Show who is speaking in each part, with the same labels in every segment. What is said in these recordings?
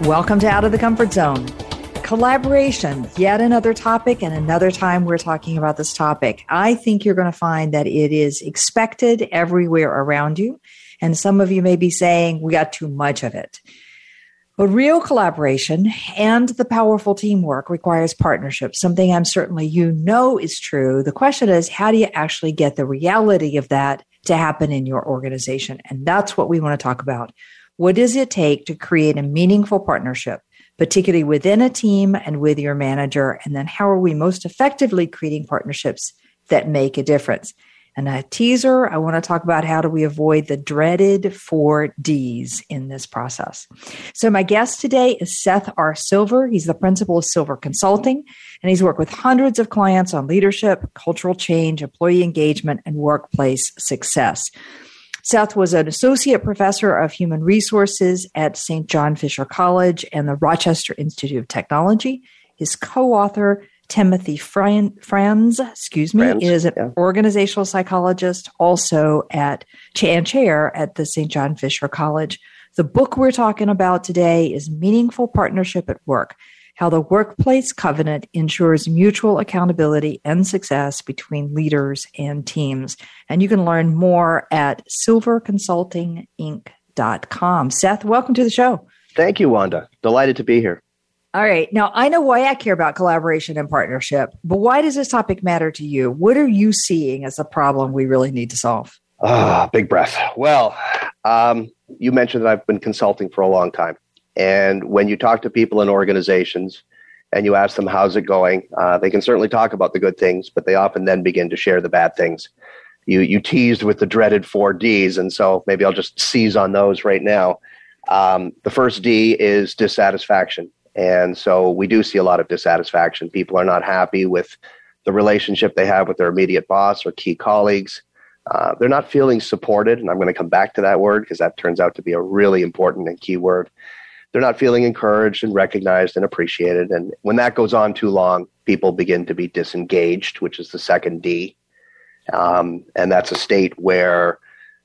Speaker 1: Welcome to Out of the Comfort Zone. Collaboration, yet another topic, and another time we're talking about this topic. I think you're going to find that it is expected everywhere around you. And some of you may be saying, we got too much of it. But real collaboration and the powerful teamwork requires partnership, something I'm certainly you know is true. The question is, how do you actually get the reality of that to happen in your organization? And that's what we want to talk about. What does it take to create a meaningful partnership, particularly within a team and with your manager? And then how are we most effectively creating partnerships that make a difference? And a teaser, I want to talk about how do we avoid the dreaded four Ds in this process. So my guest today is Seth R. Silver. He's the principal of Silver Consulting, and he's worked with hundreds of clients on leadership, cultural change, employee engagement, and workplace success. Seth was an associate professor of human resources at St. John Fisher College and the Rochester Institute of Technology. His co-author, Timothy Franz, excuse me, Franz, is an yeah. organizational psychologist also at and chair at the St. John Fisher College. The book we're talking about today is Meaningful Partnership at Work how the workplace covenant ensures mutual accountability and success between leaders and teams. And you can learn more at silverconsultinginc.com. Seth, welcome to the show.
Speaker 2: Thank you, Wanda. Delighted to be here.
Speaker 1: All right. Now, I know why I care about collaboration and partnership, but why does this topic matter to you? What are you seeing as a problem we really need to solve?
Speaker 2: Ah, big breath. Well, um, you mentioned that I've been consulting for a long time. And when you talk to people in organizations and you ask them, how's it going? Uh, they can certainly talk about the good things, but they often then begin to share the bad things. You, you teased with the dreaded four Ds, and so maybe I'll just seize on those right now. Um, the first D is dissatisfaction. And so we do see a lot of dissatisfaction. People are not happy with the relationship they have with their immediate boss or key colleagues. Uh, they're not feeling supported, and I'm going to come back to that word because that turns out to be a really important and key word they're not feeling encouraged and recognized and appreciated. And when that goes on too long, people begin to be disengaged, which is the second D. Um, and that's a state where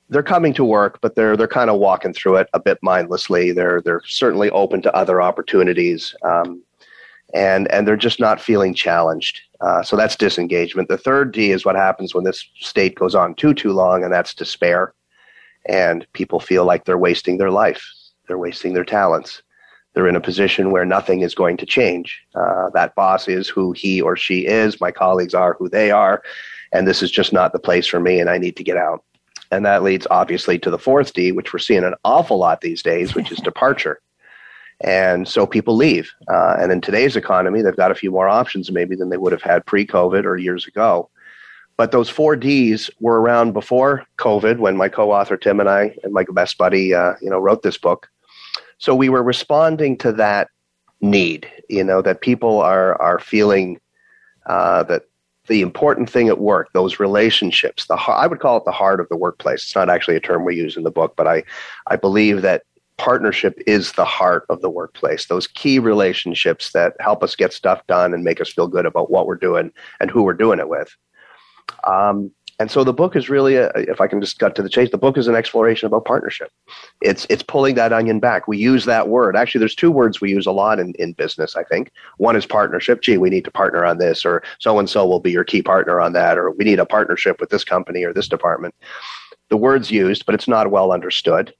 Speaker 2: they're coming to work, but they're they're kind of walking through it a bit mindlessly. They're they're certainly open to other opportunities, um, and and they're just not feeling challenged. Uh, so that's disengagement. The third D is what happens when this state goes on too too long, and that's despair. And people feel like they're wasting their life. They're wasting their talents. They're in a position where nothing is going to change. Uh, that boss is who he or she is. My colleagues are who they are. And this is just not the place for me, and I need to get out. And that leads obviously to the fourth D, which we're seeing an awful lot these days, which is departure. And so people leave. Uh, and in today's economy, they've got a few more options maybe than they would have had pre COVID or years ago. But those four Ds were around before COVID when my co author Tim and I and my best buddy, uh, you know, wrote this book. So we were responding to that need, you know, that people are are feeling uh, that the important thing at work, those relationships, the I would call it the heart of the workplace. It's not actually a term we use in the book, but I I believe that partnership is the heart of the workplace. Those key relationships that help us get stuff done and make us feel good about what we're doing and who we're doing it with. Um, and so the book is really, a, if I can just cut to the chase, the book is an exploration about partnership. It's it's pulling that onion back. We use that word. Actually, there's two words we use a lot in, in business. I think one is partnership. Gee, we need to partner on this, or so and so will be your key partner on that, or we need a partnership with this company or this department. The word's used, but it's not well understood.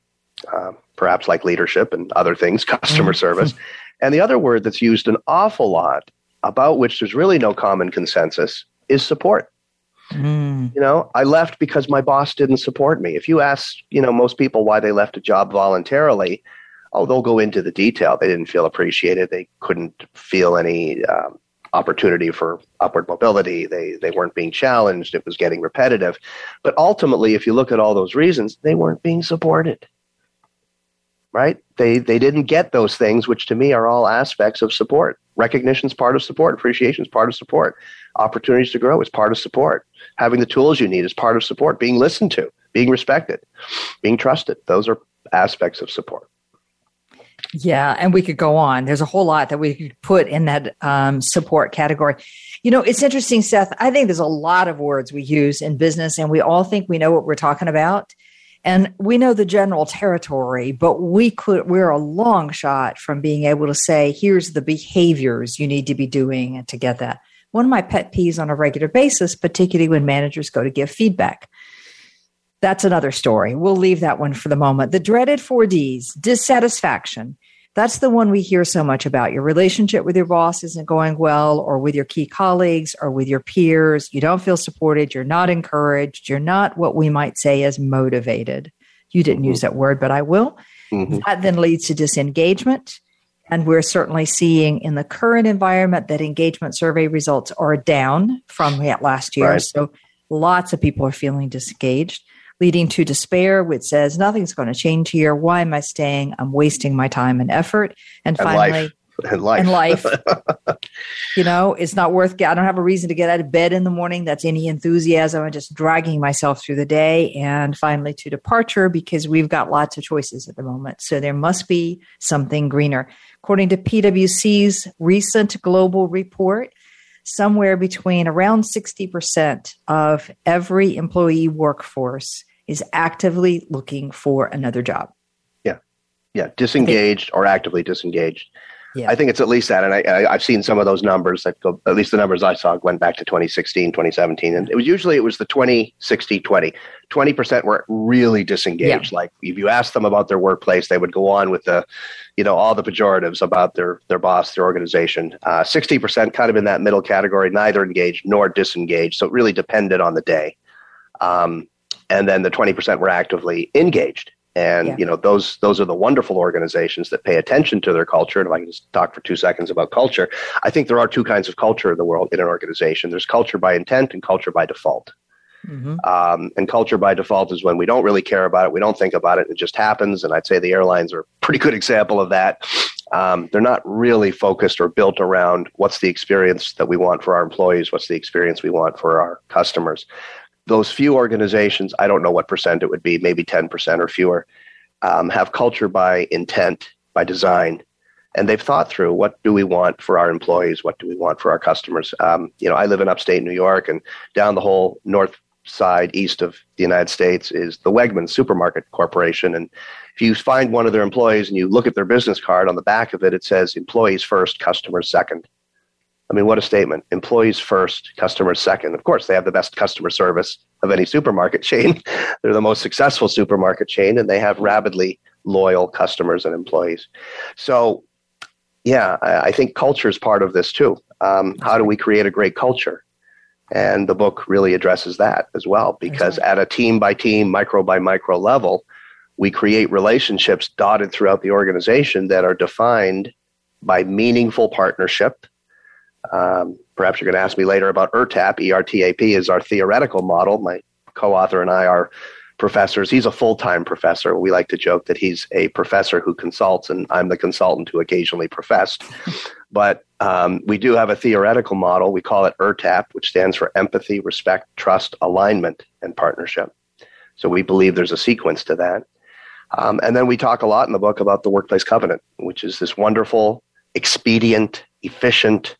Speaker 2: Uh, perhaps like leadership and other things, customer mm-hmm. service. And the other word that's used an awful lot, about which there's really no common consensus, is support. Mm. You know, I left because my boss didn't support me. If you ask, you know, most people why they left a job voluntarily, oh, they'll go into the detail. They didn't feel appreciated. They couldn't feel any um, opportunity for upward mobility. They they weren't being challenged. It was getting repetitive. But ultimately, if you look at all those reasons, they weren't being supported. Right? They they didn't get those things, which to me are all aspects of support. Recognition is part of support. Appreciation is part of support. Opportunities to grow is part of support. Having the tools you need is part of support. Being listened to, being respected, being trusted. Those are aspects of support.
Speaker 1: Yeah, and we could go on. There's a whole lot that we could put in that um, support category. You know, it's interesting, Seth. I think there's a lot of words we use in business, and we all think we know what we're talking about. And we know the general territory, but we could, we're a long shot from being able to say, here's the behaviors you need to be doing to get that. One of my pet peeves on a regular basis, particularly when managers go to give feedback. That's another story. We'll leave that one for the moment. The dreaded four Ds dissatisfaction, that's the one we hear so much about. Your relationship with your boss isn't going well, or with your key colleagues, or with your peers. You don't feel supported. You're not encouraged. You're not what we might say as motivated. You didn't mm-hmm. use that word, but I will. Mm-hmm. That then leads to disengagement. And we're certainly seeing in the current environment that engagement survey results are down from last year. Right. So lots of people are feeling disengaged leading to despair, which says nothing's going to change here. Why am I staying? I'm wasting my time and effort. And, and finally,
Speaker 2: life. And life.
Speaker 1: And life. you know, it's not worth. I don't have a reason to get out of bed in the morning. That's any enthusiasm. I'm just dragging myself through the day. And finally, to departure because we've got lots of choices at the moment. So there must be something greener. According to PwC's recent global report, somewhere between around 60% of every employee workforce is actively looking for another job.
Speaker 2: Yeah. Yeah. Disengaged think, or actively disengaged. Yeah. I think it's at least that. And I, I, have seen some of those numbers that go, at least the numbers I saw went back to 2016, 2017. And it was usually, it was the 20, 60, 20. 20% were really disengaged. Yeah. Like if you asked them about their workplace, they would go on with the, you know, all the pejoratives about their, their boss, their organization. Uh, 60% kind of in that middle category, neither engaged nor disengaged. So it really depended on the day. Um, and then the 20% were actively engaged. And yeah. you know those those are the wonderful organizations that pay attention to their culture. And if i can just talk for two seconds about culture i think there are two kinds of culture in the world in an organization. There's culture by intent and culture by default. Mm-hmm. um, and culture by default is when we don't really care about it we don't think about it it just happens. And i'd say the airlines are a pretty good example of that. Um, they're not really focused or built around what's the experience that we want for our employees what's the experience we want for our customers those few organizations, I don't know what percent it would be, maybe 10% or fewer, um, have culture by intent, by design. And they've thought through what do we want for our employees? What do we want for our customers? Um, you know, I live in upstate New York and down the whole north side, east of the United States is the Wegmans Supermarket Corporation. And if you find one of their employees and you look at their business card on the back of it, it says employees first, customers second. I mean, what a statement. Employees first, customers second. Of course, they have the best customer service of any supermarket chain. They're the most successful supermarket chain, and they have rabidly loyal customers and employees. So, yeah, I, think culture is part of this too. Um, how do we create a great culture? And the book really addresses that as well, because at a team by team, micro by micro level, we create relationships dotted throughout the organization that are defined by meaningful partnership um, perhaps you're going to ask me later about ERTAP. ERTAP is our theoretical model. My co author and I are professors. He's a full time professor. We like to joke that he's a professor who consults, and I'm the consultant who occasionally professed. but um, we do have a theoretical model. We call it ERTAP, which stands for empathy, respect, trust, alignment, and partnership. So we believe there's a sequence to that. Um, and then we talk a lot in the book about the workplace covenant, which is this wonderful, expedient, efficient,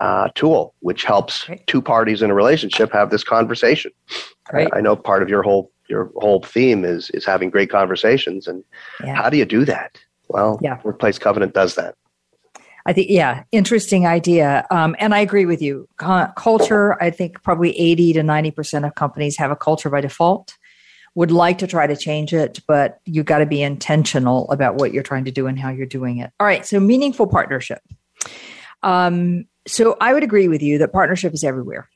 Speaker 2: uh, tool, which helps right. two parties in a relationship have this conversation. Right. I know part of your whole your whole theme is is having great conversations, and yeah. how do you do that? Well, yeah. Workplace Covenant does that.
Speaker 1: I think, yeah, interesting idea. Um, and I agree with you. culture, I think probably 80 to 90% of companies have a culture by default. Would like to try to change it, but you got to be intentional about what you're trying to do and how you're doing it. All right. So, meaningful partnership. Um, so I would agree with you that partnership is everywhere.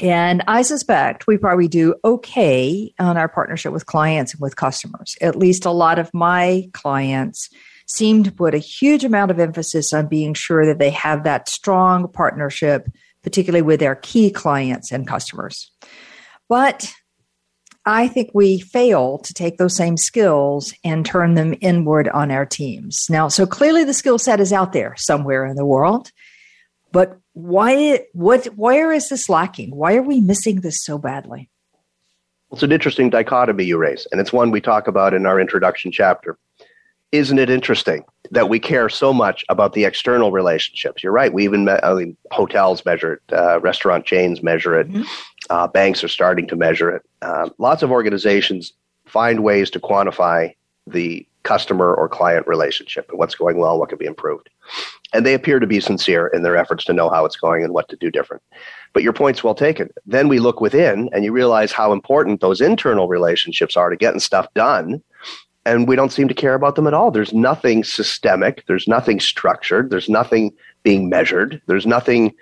Speaker 1: And I suspect we probably do okay on our partnership with clients and with customers. At least a lot of my clients seem to put a huge amount of emphasis on being sure that they have that strong partnership, particularly with their key clients and customers. But I think we fail to take those same skills and turn them inward on our teams. Now, so clearly the skill set is out there somewhere in the world, but why what where is this lacking? Why are we missing this so badly?
Speaker 2: It's an interesting dichotomy you raise, and it's one we talk about in our introduction chapter. Isn't it interesting that we care so much about the external relationships? You're right. We even, me- I mean, hotels measure it, uh, restaurant chains measure it, mm-hmm. uh, banks are starting to measure it. Uh, lots of organizations find ways to quantify the customer or client relationship and what's going well, what can be improved. And they appear to be sincere in their efforts to know how it's going and what to do different. But your point's well taken. Then we look within and you realize how important those internal relationships are to getting stuff done. And we don't seem to care about them at all. There's nothing systemic. There's nothing structured. There's nothing being measured. There's nothing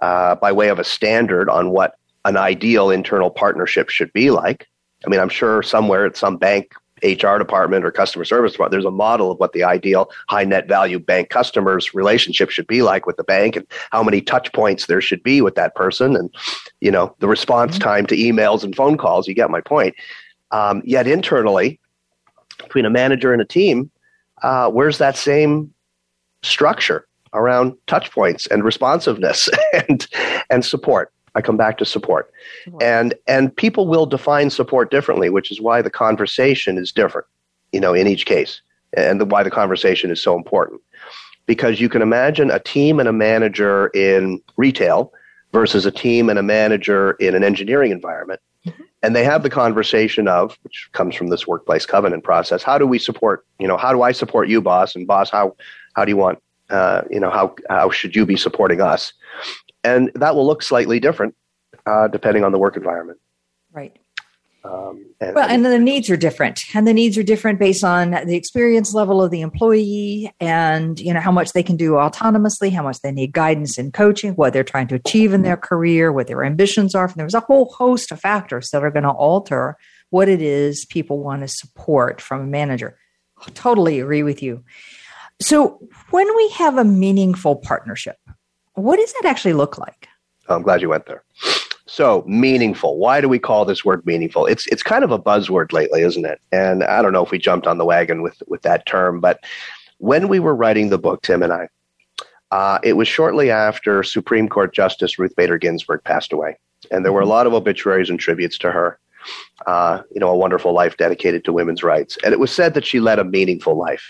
Speaker 2: uh, by way of a standard on what an ideal internal partnership should be like. I mean, I'm sure somewhere at some bank HR department or customer service department, there's a model of what the ideal high net value bank customers relationship should be like with the bank and how many touch points there should be with that person and, you know, the response mm-hmm. time to emails and phone calls. You get my point. Um, yet internally, between a manager and a team, uh, where's that same structure around touch points and responsiveness and and support? I come back to support. And and people will define support differently, which is why the conversation is different, you know, in each case. And the, why the conversation is so important. Because you can imagine a team and a manager in retail versus a team and a manager in an engineering environment. Mm-hmm. And they have the conversation of, which comes from this workplace covenant process, how do we support, you know, how do I support you, boss? And boss, how how do you want uh, you know, how how should you be supporting us? And that will look slightly different uh, depending on the work environment.
Speaker 1: Right. Um, and, well, and the needs are different, and the needs are different based on the experience level of the employee, and you know how much they can do autonomously, how much they need guidance and coaching, what they're trying to achieve in their career, what their ambitions are. And There's a whole host of factors that are going to alter what it is people want to support from a manager. Totally agree with you. So, when we have a meaningful partnership, what does that actually look like?
Speaker 2: I'm glad you went there. So meaningful. Why do we call this word meaningful? It's it's kind of a buzzword lately, isn't it? And I don't know if we jumped on the wagon with with that term, but when we were writing the book, Tim and I, uh, it was shortly after Supreme Court Justice Ruth Bader Ginsburg passed away, and there were a mm-hmm. lot of obituaries and tributes to her. Uh, you know, a wonderful life dedicated to women's rights, and it was said that she led a meaningful life.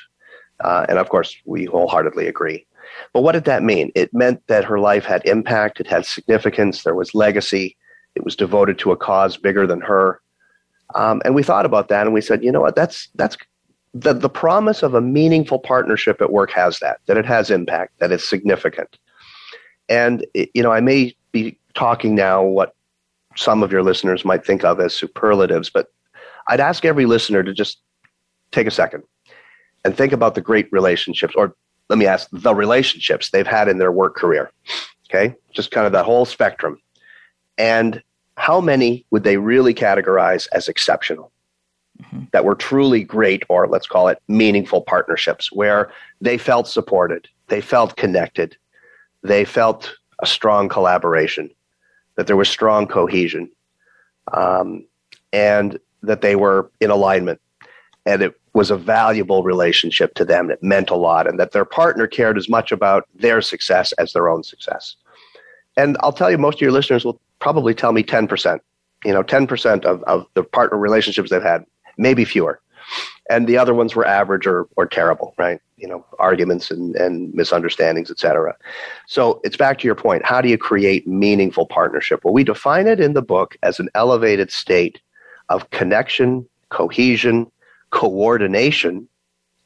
Speaker 2: Uh, and of course, we wholeheartedly agree. But what did that mean? It meant that her life had impact, it had significance, there was legacy, it was devoted to a cause bigger than her. Um, and we thought about that and we said, you know what, that's, that's the, the promise of a meaningful partnership at work has that, that it has impact, that it's significant. And, it, you know, I may be talking now what some of your listeners might think of as superlatives, but I'd ask every listener to just take a second and think about the great relationships or let me ask the relationships they've had in their work career. Okay, just kind of that whole spectrum. And how many would they really categorize as exceptional? Mm-hmm. That were truly great, or let's call it meaningful partnerships, where they felt supported, they felt connected, they felt a strong collaboration, that there was strong cohesion, um, and that they were in alignment. And it was a valuable relationship to them that meant a lot and that their partner cared as much about their success as their own success. And I'll tell you, most of your listeners will probably tell me 10%, you know, 10% of, of the partner relationships they've had, maybe fewer. And the other ones were average or, or terrible, right? You know, arguments and, and misunderstandings, etc. So it's back to your point. How do you create meaningful partnership? Well, we define it in the book as an elevated state of connection, cohesion, coordination,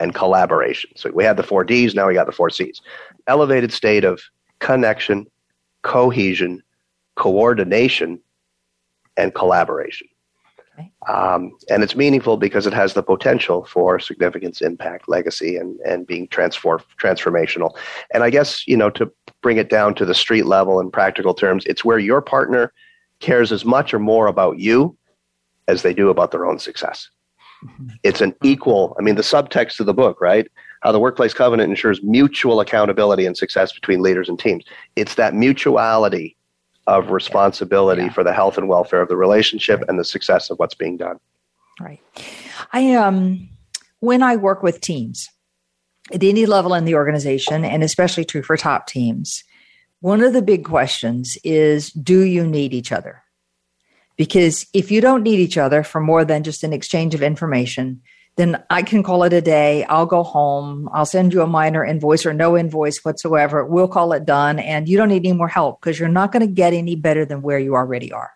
Speaker 2: and collaboration. So we had the four D's, now we got the four C's. Elevated state of connection, cohesion, coordination, and collaboration. Okay. Um, and it's meaningful because it has the potential for significance, impact, legacy, and, and being transform, transformational. And I guess, you know, to bring it down to the street level in practical terms, it's where your partner cares as much or more about you as they do about their own success. It's an equal, I mean, the subtext of the book, right? How the workplace covenant ensures mutual accountability and success between leaders and teams. It's that mutuality of responsibility
Speaker 1: Yeah.
Speaker 2: for the health and welfare of the relationship and the success of what's being done.
Speaker 1: Right. I um when I work with teams at any level in the organization, and especially true for top teams, one of the big questions is do you need each other? Because if you don't need each other for more than just an exchange of information, then I can call it a day. I'll go home. I'll send you a minor invoice or no invoice whatsoever. We'll call it done. And you don't need any more help because you're not going to get any better than where you already are.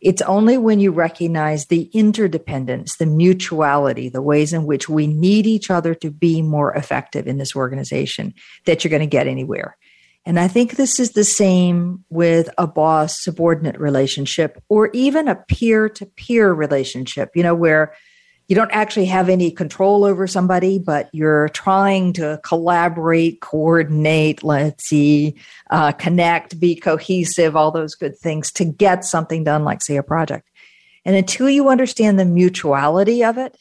Speaker 1: It's only when you recognize the interdependence, the mutuality, the ways in which we need each other to be more effective in this organization that you're going to get anywhere. And I think this is the same with a boss subordinate relationship or even a peer to peer relationship, you know, where you don't actually have any control over somebody, but you're trying to collaborate, coordinate, let's see, uh, connect, be cohesive, all those good things to get something done, like, say, a project. And until you understand the mutuality of it,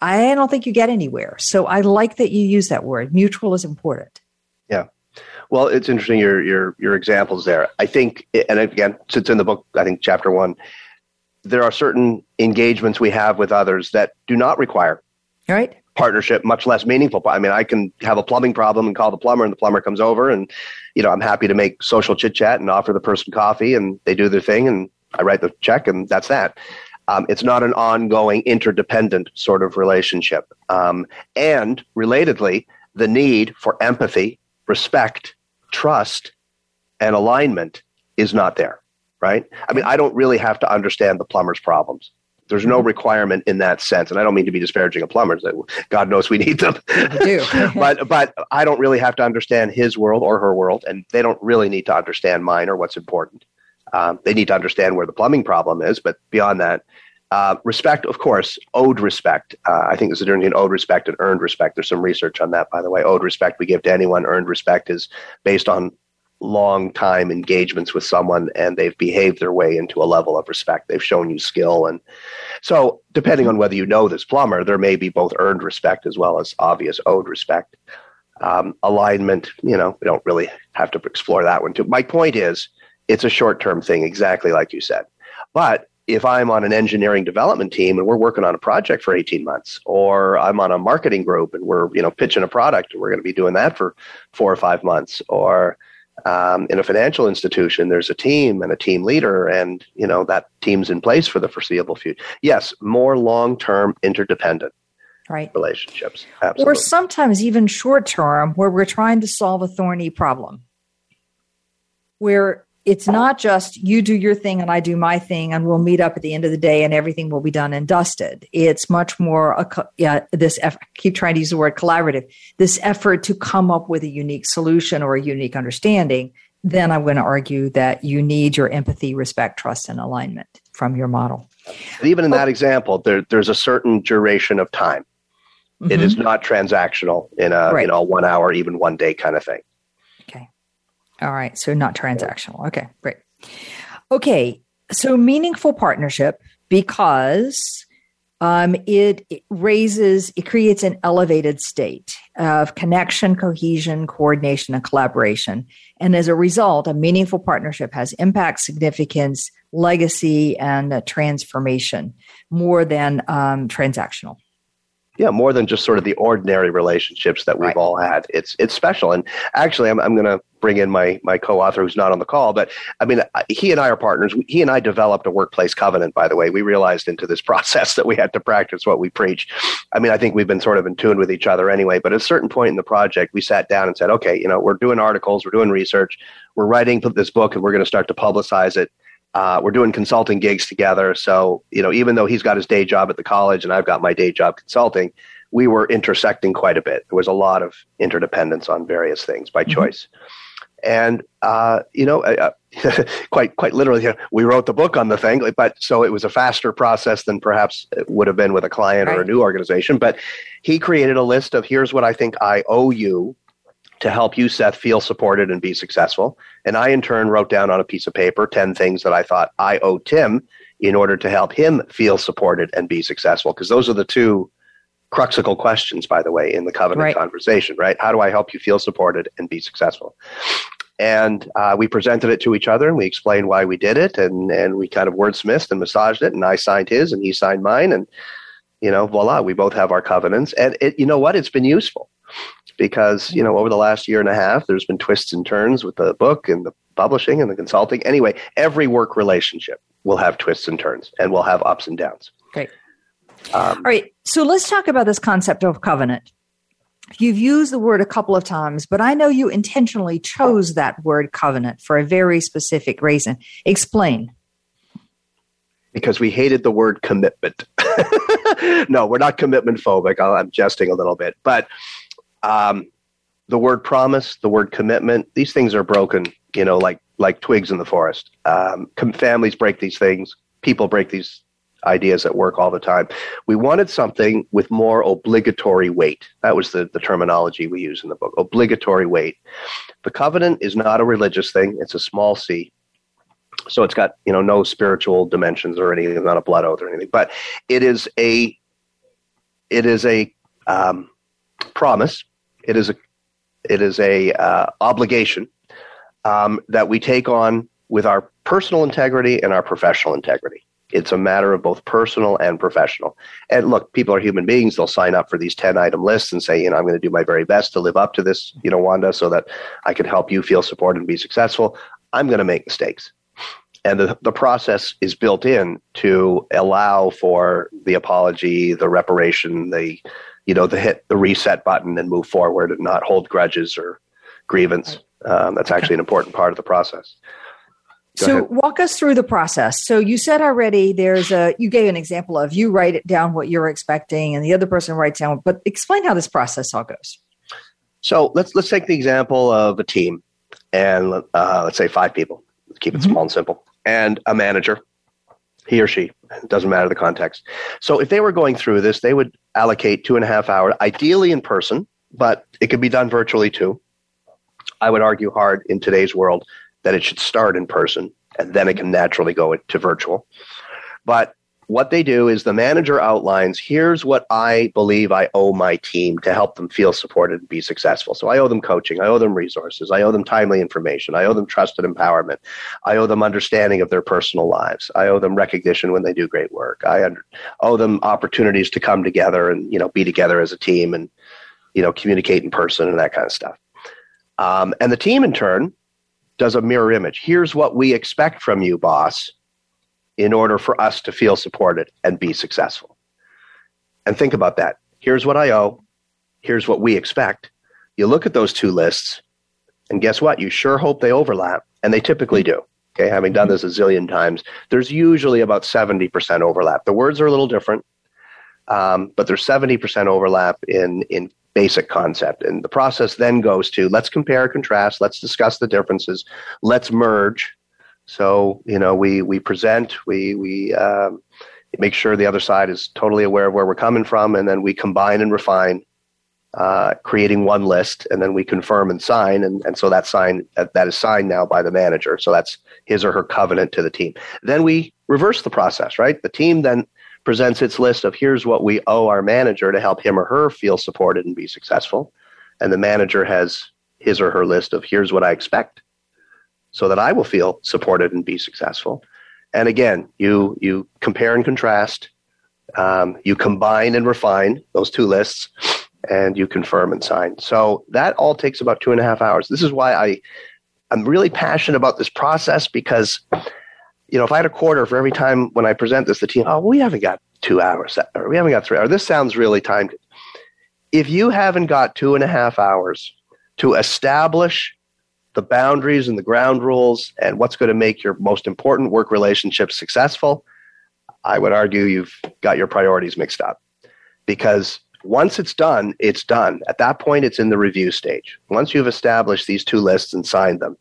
Speaker 1: I don't think you get anywhere. So I like that you use that word. Mutual is important.
Speaker 2: Well, it's interesting your your your examples there. I think, and again, since in the book, I think chapter one, there are certain engagements we have with others that do not require
Speaker 1: All right.
Speaker 2: partnership, much less meaningful. I mean, I can have a plumbing problem and call the plumber, and the plumber comes over, and you know, I'm happy to make social chit chat and offer the person coffee, and they do their thing, and I write the check, and that's that. Um, it's not an ongoing, interdependent sort of relationship. Um, and relatedly, the need for empathy, respect, trust, and alignment is not there, right? I mean, I don't really have to understand the plumber's problems. There's no requirement in that sense, and I don't mean to be disparaging of plumbers. God knows we need them,
Speaker 1: do.
Speaker 2: but but I don't really have to understand his world or her world, and they don't really need to understand mine or what's important. Um, they need to understand where the plumbing problem is, but beyond that, uh, respect, of course, owed respect. Uh, I think there's a difference between owed respect and earned respect. There's some research on that, by the way. Owed respect we give to anyone. Earned respect is based on long time engagements with someone and they've behaved their way into a level of respect. They've shown you skill. And so, depending on whether you know this plumber, there may be both earned respect as well as obvious owed respect. Um, alignment, you know, we don't really have to explore that one too. My point is, it's a short term thing, exactly like you said. But if I'm on an engineering development team and we're working on a project for 18 months, or I'm on a marketing group and we're you know pitching a product and we're going to be doing that for four or five months, or um, in a financial institution, there's a team and a team leader, and you know that team's in place for the foreseeable future. Yes, more long-term interdependent
Speaker 1: right.
Speaker 2: relationships.
Speaker 1: Or sometimes even short term, where we're trying to solve a thorny problem, where it's not just you do your thing and I do my thing, and we'll meet up at the end of the day and everything will be done and dusted. It's much more a, yeah, this eff- I keep trying to use the word collaborative, this effort to come up with a unique solution or a unique understanding. Then I'm going to argue that you need your empathy, respect, trust, and alignment from your model.
Speaker 2: And even in that example, there, there's a certain duration of time. It
Speaker 1: Mhm.
Speaker 2: is not transactional in a
Speaker 1: Right.
Speaker 2: you know one hour, even one day kind of thing.
Speaker 1: All right. So not transactional. Okay, great. Okay. So meaningful partnership because um, it, it raises, it creates an elevated state of connection, cohesion, coordination, and collaboration. And as a result, a meaningful partnership has impact, significance, legacy, and uh, transformation more than um, transactional.
Speaker 2: yeah, more than just sort of the ordinary relationships that we've
Speaker 1: Right.
Speaker 2: all had. It's it's special. And actually, I'm I'm going to bring in my my co-author who's not on the call, but I mean, he and I are partners. He and I developed a workplace covenant. By the way, we realized into this process that we had to practice what we preach. I mean, I think we've been sort of in tune with each other anyway. But at a certain point in the project, we sat down and said, okay, you know, we're doing articles, we're doing research, we're writing this book, and we're going to start to publicize it. Uh, we're doing consulting gigs together. So, you know, even though he's got his day job at the college and I've got my day job consulting, we were intersecting quite a bit. There was a lot of interdependence on various things by
Speaker 1: Mhm.
Speaker 2: choice. And, uh, you know, uh, quite, quite literally, you know, we wrote the book on the thing, but so it was a faster process than perhaps it would have been with a client or a new organization. But he created a list of here's what I think I owe you to help you, Seth, feel supported and be successful. And I, in turn, wrote down on a piece of paper 10 things that I thought I owe Tim in order to help him feel supported and be successful. Because those are the two cruxical questions, by the way, in the covenant
Speaker 1: Right.
Speaker 2: conversation, right? How do I help you feel supported and be successful? And uh, we presented it to each other and we explained why we did it and, and we kind of wordsmithed and massaged it. And I signed his and he signed mine. And, you know, voila, we both have our covenants. And it, you know what? It's been useful because, you know, over the last year and a half, there's been twists and turns with the book and the publishing and the consulting. Anyway, every work relationship will have twists and turns and will have ups and downs.
Speaker 1: Great. Um, All right. So let's talk about this concept of covenant. You've used the word a couple of times, but I know you intentionally chose that word covenant for a very specific reason. Explain.
Speaker 2: Because we hated the word commitment. no, we're not commitment phobic. I'm jesting a little bit. But um, the word promise, the word commitment, these things are broken, you know, like, like twigs in the forest. Um, families break these things, people break these ideas at work all the time. We wanted something with more obligatory weight. That was the, the terminology we use in the book obligatory weight. The covenant is not a religious thing, it's a small c. So it's got you know no spiritual dimensions or anything, not a blood oath or anything, but it is a it is a um, promise. It is a it is a uh, obligation um, that we take on with our personal integrity and our professional integrity. It's a matter of both personal and professional. And look, people are human beings. They'll sign up for these 10 item lists and say, you know, I'm going to do my very best to live up to this, you know, Wanda, so that I can help you feel supported and be successful. I'm going to make mistakes. And the, the process is built in to allow for the apology, the reparation, the, you know, the hit the reset button and move forward and not hold grudges or grievance. Um, that's actually an important part of the process.
Speaker 1: Go so ahead. walk us through the process. So you said already there's a you gave an example of you write it down what you're expecting and the other person writes down but explain how this process all goes.
Speaker 2: So let's let's take the example of a team and uh, let's say five people. Let's keep it mm-hmm. small and simple. And a manager, he or she, doesn't matter the context. So if they were going through this, they would allocate two and a half hours, ideally in person, but it could be done virtually too. I would argue hard in today's world that it should start in person and then it can naturally go to virtual. But what they do is the manager outlines here's what I believe I owe my team to help them feel supported and be successful. So I owe them coaching, I owe them resources, I owe them timely information, I owe them trusted empowerment, I owe them understanding of their personal lives, I owe them recognition when they do great work, I owe them opportunities to come together and you know be together as a team and you know communicate in person and that kind of stuff. Um, and the team in turn does a mirror image. Here's what we expect from you, boss, in order for us to feel supported and be successful. And think about that. Here's what I owe. Here's what we expect. You look at those two lists, and guess what? You sure hope they overlap, and they typically do. Okay, having done this a zillion times, there's usually about 70% overlap. The words are a little different, um, but there's 70% overlap in, in basic concept. And the process then goes to let's compare, contrast, let's discuss the differences, let's merge. So you know, we we present, we we um, make sure the other side is totally aware of where we're coming from, and then we combine and refine, uh, creating one list, and then we confirm and sign, and, and so that sign that, that is signed now by the manager. So that's his or her covenant to the team. Then we reverse the process, right? The team then presents its list of here's what we owe our manager to help him or her feel supported and be successful. And the manager has his or her list of here's what I expect so that I will feel supported and be successful. And again, you you compare and contrast, um, you combine and refine those two lists, and you confirm and sign. So that all takes about two and a half hours. This is why I I'm really passionate about this process because you know, if I had a quarter for every time when I present this, the team, oh, we haven't got two hours, or we haven't got three hours. This sounds really timed. If you haven't got two and a half hours to establish the boundaries and the ground rules and what's going to make your most important work relationship successful, I would argue you've got your priorities mixed up. Because once it's done, it's done. At that point, it's in the review stage. Once you've established these two lists and signed them,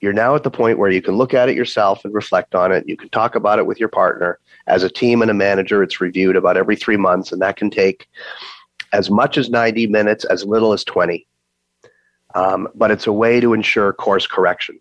Speaker 2: you're now at the point where you can look at it yourself and reflect on it. You can talk about it with your partner. As a team and a manager, it's reviewed about every three months, and that can take as much as 90 minutes, as little as 20. Um, but it's a way to ensure course correction.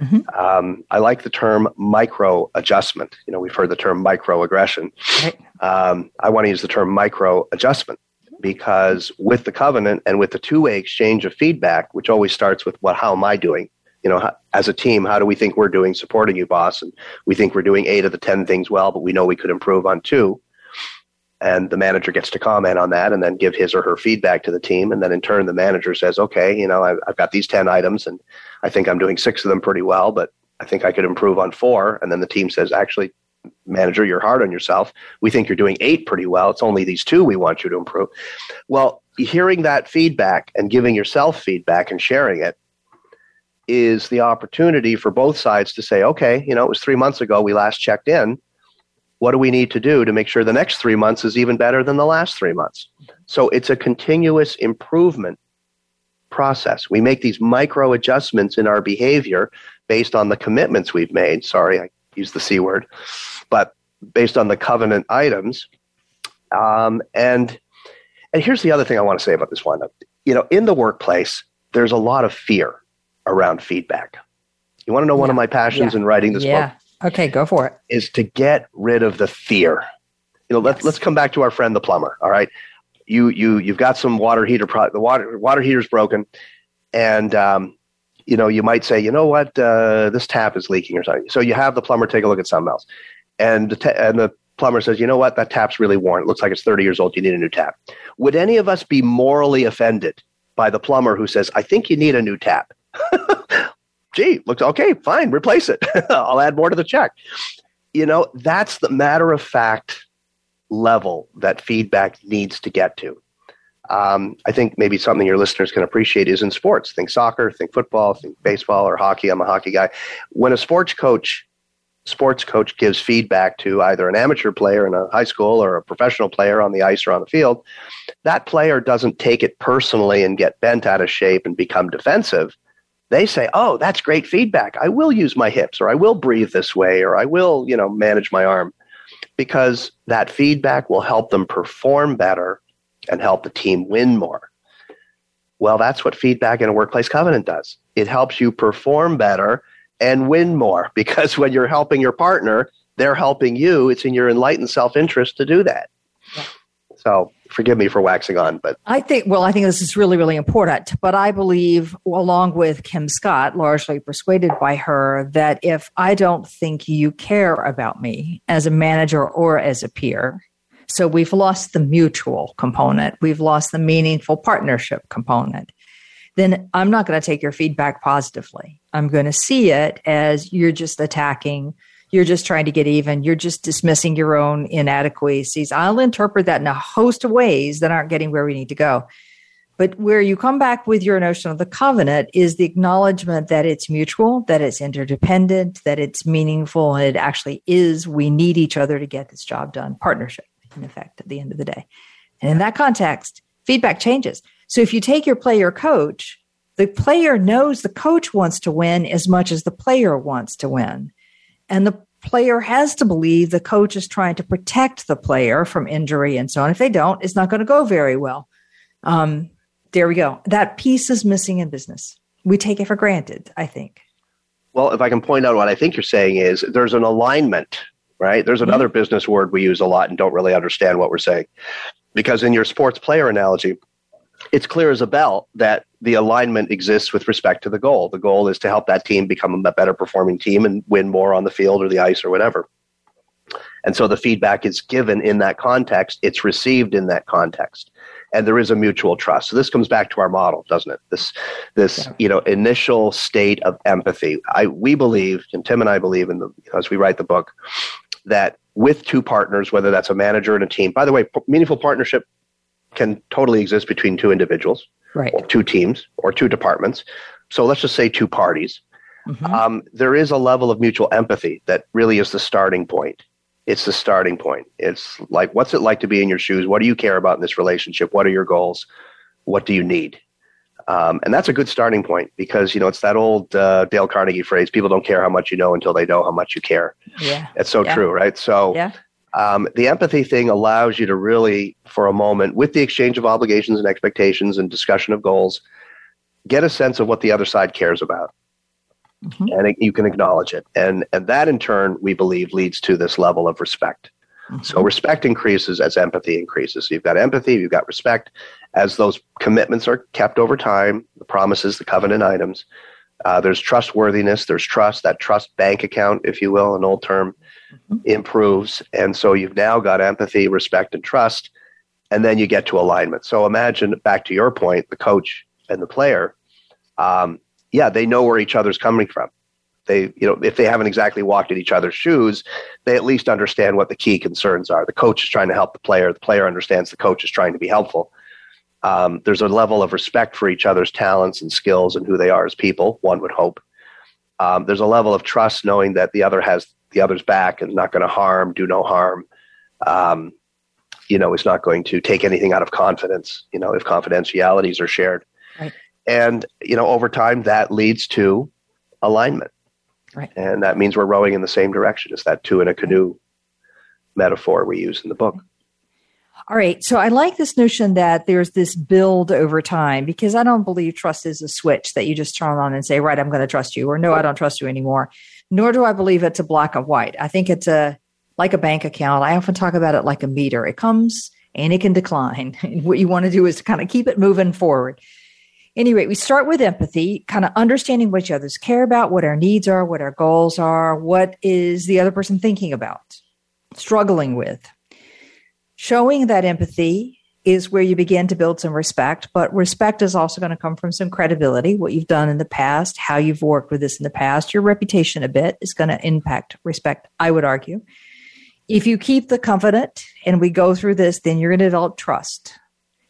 Speaker 2: Mm-hmm. Um, I like the term micro adjustment. You know, we've heard the term microaggression. Right. Um, I want to use the term micro adjustment because with the covenant and with the two way exchange of feedback, which always starts with what, how am I doing? You know, as a team, how do we think we're doing supporting you, boss? And we think we're doing eight of the 10 things well, but we know we could improve on two. And the manager gets to comment on that and then give his or her feedback to the team. And then in turn, the manager says, okay, you know, I've, I've got these 10 items and I think I'm doing six of them pretty well, but I think I could improve on four. And then the team says, actually, manager, you're hard on yourself. We think you're doing eight pretty well. It's only these two we want you to improve. Well, hearing that feedback and giving yourself feedback and sharing it is the opportunity for both sides to say, okay, you know, it was three months ago we last checked in. What do we need to do to make sure the next three months is even better than the last three months? So it's a continuous improvement process. We make these micro adjustments in our behavior based on the commitments we've made. Sorry, I used the C word, but based on the covenant items. Um, and and here's the other thing I want to say about this one. You know, in the workplace, there's a lot of fear around feedback. You want to know yeah. one of my passions yeah. in writing this book?
Speaker 1: yeah.
Speaker 2: book?
Speaker 1: Okay, go for it.
Speaker 2: Is to get rid of the fear. You know, yes. let's let's come back to our friend the plumber. All right, you you you've got some water heater. Pro- the water water heater's broken, and um, you know you might say, you know what, uh, this tap is leaking or something. So you have the plumber take a look at something else, and the ta- and the plumber says, you know what, that tap's really worn. It looks like it's 30 years old. You need a new tap. Would any of us be morally offended by the plumber who says, I think you need a new tap? Gee, looks okay, fine, replace it. I'll add more to the check. You know, that's the matter of fact level that feedback needs to get to. Um, I think maybe something your listeners can appreciate is in sports. Think soccer, think football, think baseball or hockey. I'm a hockey guy. When a sports coach sports coach gives feedback to either an amateur player in a high school or a professional player on the ice or on the field, that player doesn't take it personally and get bent out of shape and become defensive they say, "Oh, that's great feedback. I will use my hips or I will breathe this way or I will, you know, manage my arm." Because that feedback will help them perform better and help the team win more. Well, that's what feedback in a workplace covenant does. It helps you perform better and win more because when you're helping your partner, they're helping you. It's in your enlightened self-interest to do that. So forgive me for waxing on, but
Speaker 1: I think, well, I think this is really, really important. But I believe, along with Kim Scott, largely persuaded by her, that if I don't think you care about me as a manager or as a peer, so we've lost the mutual component, we've lost the meaningful partnership component, then I'm not going to take your feedback positively. I'm going to see it as you're just attacking you're just trying to get even. You're just dismissing your own inadequacies. I'll interpret that in a host of ways that aren't getting where we need to go. But where you come back with your notion of the covenant is the acknowledgement that it's mutual, that it's interdependent, that it's meaningful, and it actually is. We need each other to get this job done. Partnership, in effect, at the end of the day. And in that context, feedback changes. So if you take your player coach, the player knows the coach wants to win as much as the player wants to win. And the player has to believe the coach is trying to protect the player from injury and so on. If they don't, it's not going to go very well. Um, there we go. That piece is missing in business. We take it for granted, I think.
Speaker 2: Well, if I can point out what I think you're saying is there's an alignment, right? There's another mm-hmm. business word we use a lot and don't really understand what we're saying. Because in your sports player analogy, it's clear as a bell that the alignment exists with respect to the goal. The goal is to help that team become a better performing team and win more on the field or the ice or whatever. And so the feedback is given in that context, it's received in that context. And there is a mutual trust. So this comes back to our model, doesn't it? This this yeah. you know initial state of empathy. I we believe, and Tim and I believe in the as we write the book, that with two partners, whether that's a manager and a team. By the way, meaningful partnership can totally exist between two individuals,
Speaker 1: right.
Speaker 2: or two teams, or two departments. So let's just say two parties. Mm-hmm. Um, there is a level of mutual empathy that really is the starting point. It's the starting point. It's like, what's it like to be in your shoes? What do you care about in this relationship? What are your goals? What do you need? Um, and that's a good starting point because you know it's that old uh, Dale Carnegie phrase: "People don't care how much you know until they know how much you care."
Speaker 1: Yeah,
Speaker 2: it's so
Speaker 1: yeah.
Speaker 2: true, right? So,
Speaker 1: yeah
Speaker 2: um, the empathy thing allows you to really, for a moment, with the exchange of obligations and expectations and discussion of goals, get a sense of what the other side cares about. Mm-hmm. And it, you can acknowledge it. And, and that, in turn, we believe leads to this level of respect. Mm-hmm. So respect increases as empathy increases. So you've got empathy, you've got respect. As those commitments are kept over time, the promises, the covenant items, Uh, there's trustworthiness, there's trust. That trust bank account, if you will, an old term. Improves. And so you've now got empathy, respect, and trust. And then you get to alignment. So imagine, back to your point, the coach and the player, um, yeah, they know where each other's coming from. They, you know, if they haven't exactly walked in each other's shoes, they at least understand what the key concerns are. The coach is trying to help the player. The player understands the coach is trying to be helpful um, there's a level of respect for each other's talents and skills and who they are as people. One would hope. Um, there's a level of trust knowing that the other has the other's back and not going to harm, do no harm. Um, you know, is not going to take anything out of confidence. You know, if confidentialities are shared, right. and you know, over time that leads to alignment.
Speaker 1: Right.
Speaker 2: And that means we're rowing in the same direction. It's that two in a canoe metaphor we use in the book.
Speaker 1: All right. So I like this notion that there's this build over time because I don't believe trust is a switch that you just turn on and say, right, I'm going to trust you, or no, I don't trust you anymore. Nor do I believe it's a black and white. I think it's a like a bank account. I often talk about it like a meter. It comes and it can decline. And what you want to do is to kind of keep it moving forward. Anyway, we start with empathy, kind of understanding what each others care about, what our needs are, what our goals are, what is the other person thinking about, struggling with. Showing that empathy is where you begin to build some respect, but respect is also going to come from some credibility, what you've done in the past, how you've worked with this in the past. Your reputation a bit is going to impact respect, I would argue. If you keep the covenant and we go through this, then you're going to develop trust.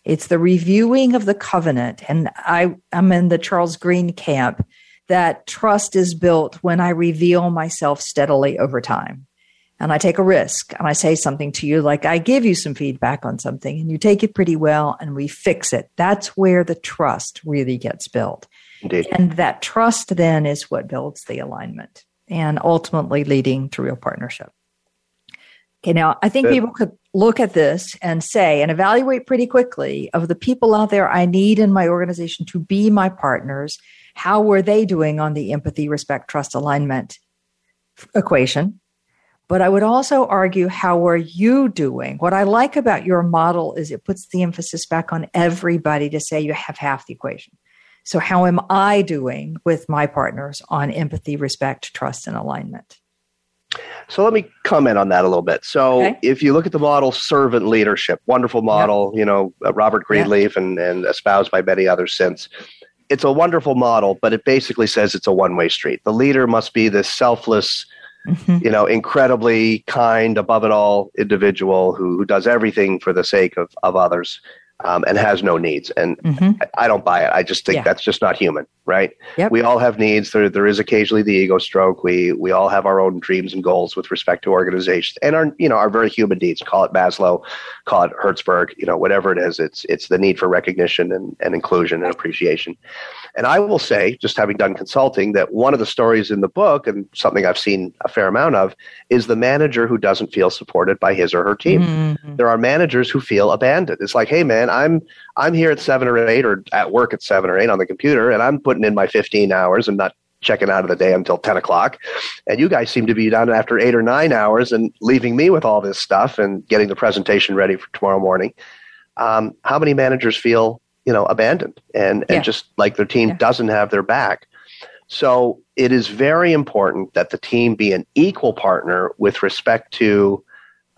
Speaker 1: It's the reviewing of the covenant. And I, I'm in the Charles Green camp that trust is built when I reveal myself steadily over time and I take a risk and I say something to you, like I give you some feedback on something and you take it pretty well and we fix it. That's where the trust really gets built.
Speaker 2: Indeed.
Speaker 1: And that trust then is what builds the alignment and ultimately leading to real partnership. Okay, now I think Good. people could look at this and say and evaluate pretty quickly of the people out there I need in my organization to be my partners. How were they doing on the empathy, respect, trust, alignment equation? But I would also argue, how are you doing? What I like about your model is it puts the emphasis back on everybody to say you have half the equation. So, how am I doing with my partners on empathy, respect, trust, and alignment?
Speaker 2: So let me comment on that a little bit. So okay. if you look at the model, servant leadership, wonderful model, yep. you know, uh, Robert Greenleaf yep. and, and espoused by many others since. It's a wonderful model, but it basically says it's a one way street. The leader must be this selfless, mm-hmm. you know, incredibly kind, above it all individual who, who does everything for the sake of, of others um, and has no needs. And mm-hmm. I, I, don't buy it. I just think yeah. that's just not human, right?
Speaker 1: Yep.
Speaker 2: We all have needs. There, there is occasionally the ego stroke. We we all have our own dreams and goals with respect to organizations and our you know our very human needs. Call it Maslow, call it Herzberg, you know, whatever it is. It's it's the need for recognition and, and inclusion and appreciation. And I will say, just having done consulting, that one of the stories in the book, and something I've seen a fair amount of, is the manager who doesn't feel supported by his or her team. Mm-hmm. There are managers who feel abandoned. It's like, hey man, I'm I'm here at seven or eight, or at work at seven or eight on the computer, and I'm putting in my 15 hours and not checking out of the day until 10 o'clock. And you guys seem to be done after eight or nine hours and leaving me with all this stuff and getting the presentation ready for tomorrow morning. Um, how many managers feel you know abandoned and and just like their team yeah. doesn't have their back so it is very important that the team be an equal partner with respect to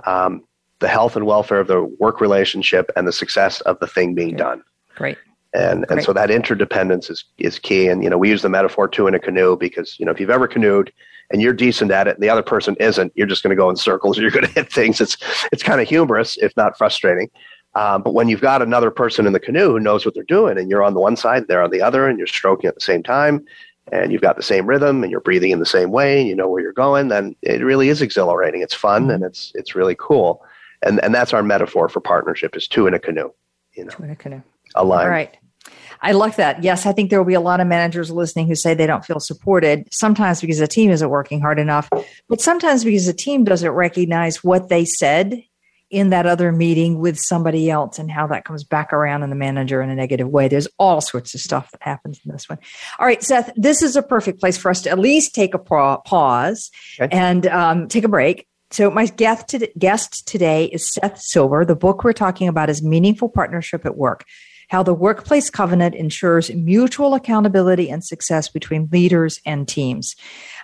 Speaker 2: um, the health and welfare of the work relationship and the success of the thing being done.
Speaker 1: Great.
Speaker 2: And
Speaker 1: Great.
Speaker 2: and so that interdependence is is key. And you know we use the metaphor two in a canoe because you know if you've ever canoed and you're decent at it and the other person isn't you're just going to go in circles you're going to hit things. It's it's kind of humorous if not frustrating. Um, but when you've got another person in the canoe who knows what they're doing, and you're on the one side, they're on the other, and you're stroking at the same time, and you've got the same rhythm, and you're breathing in the same way, and you know where you're going, then it really is exhilarating. It's fun, and it's it's really cool, and and that's our metaphor for partnership: is two in a canoe. You know,
Speaker 1: two in a canoe.
Speaker 2: Align.
Speaker 1: All right. I like that. Yes, I think there will be a lot of managers listening who say they don't feel supported, sometimes because the team isn't working hard enough, but sometimes because the team doesn't recognize what they said in that other meeting with somebody else and how that comes back around in the manager in a negative way. There's all sorts of stuff that happens in this one. All right, Seth, this is a perfect place for us to at least take a pause okay. and um, take a break. So, my guest, today is Seth Silver. The book we're talking about is Meaningful Partnership at Work how the workplace covenant ensures mutual accountability and success between leaders and teams.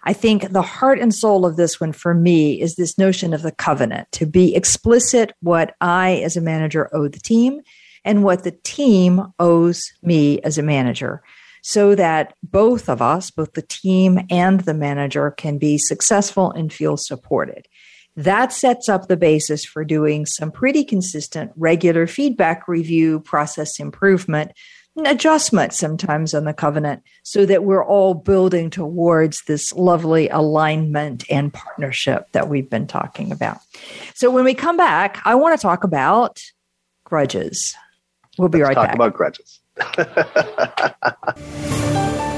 Speaker 1: I think the heart and soul of this one for me is this notion of the covenant to be explicit what I as a manager owe the team and what the team owes me as a manager so that both of us, both the team and the manager, can be successful and feel supported. That sets up the basis for doing some pretty consistent regular feedback review, process improvement, adjustment sometimes on the covenant so that we're all building towards this lovely alignment and partnership that we've been talking about. So when we come back, I want to talk about grudges. We'll be
Speaker 2: Let's
Speaker 1: right
Speaker 2: talk
Speaker 1: back.
Speaker 2: about grudges.